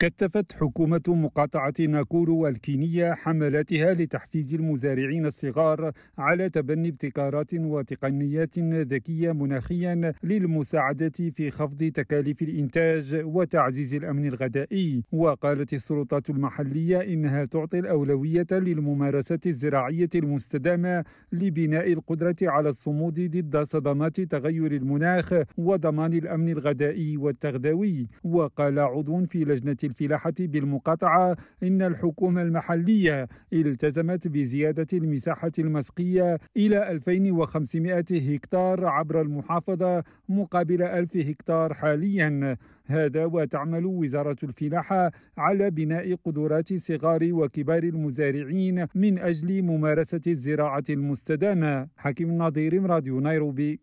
كثفت حكومة مقاطعة ناكورو الكينية حملاتها لتحفيز المزارعين الصغار على تبني ابتكارات وتقنيات ذكية مناخيا للمساعدة في خفض تكاليف الإنتاج وتعزيز الأمن الغذائي. وقالت السلطات المحلية إنها تعطي الأولوية للممارسات الزراعية المستدامة لبناء القدرة على الصمود ضد صدمات تغير المناخ وضمان الأمن الغذائي والتغذوي. وقال عضو في لجنة الفلاحة بالمقاطعة إن الحكومة المحلية التزمت بزيادة المساحة المسقية إلى 2500 هكتار عبر المحافظة مقابل 1000 هكتار حاليا. هذا وتعمل وزارة الفلاحة على بناء قدرات صغار وكبار المزارعين من أجل ممارسة الزراعة المستدامة. حكيم النظير راديو نيروبي.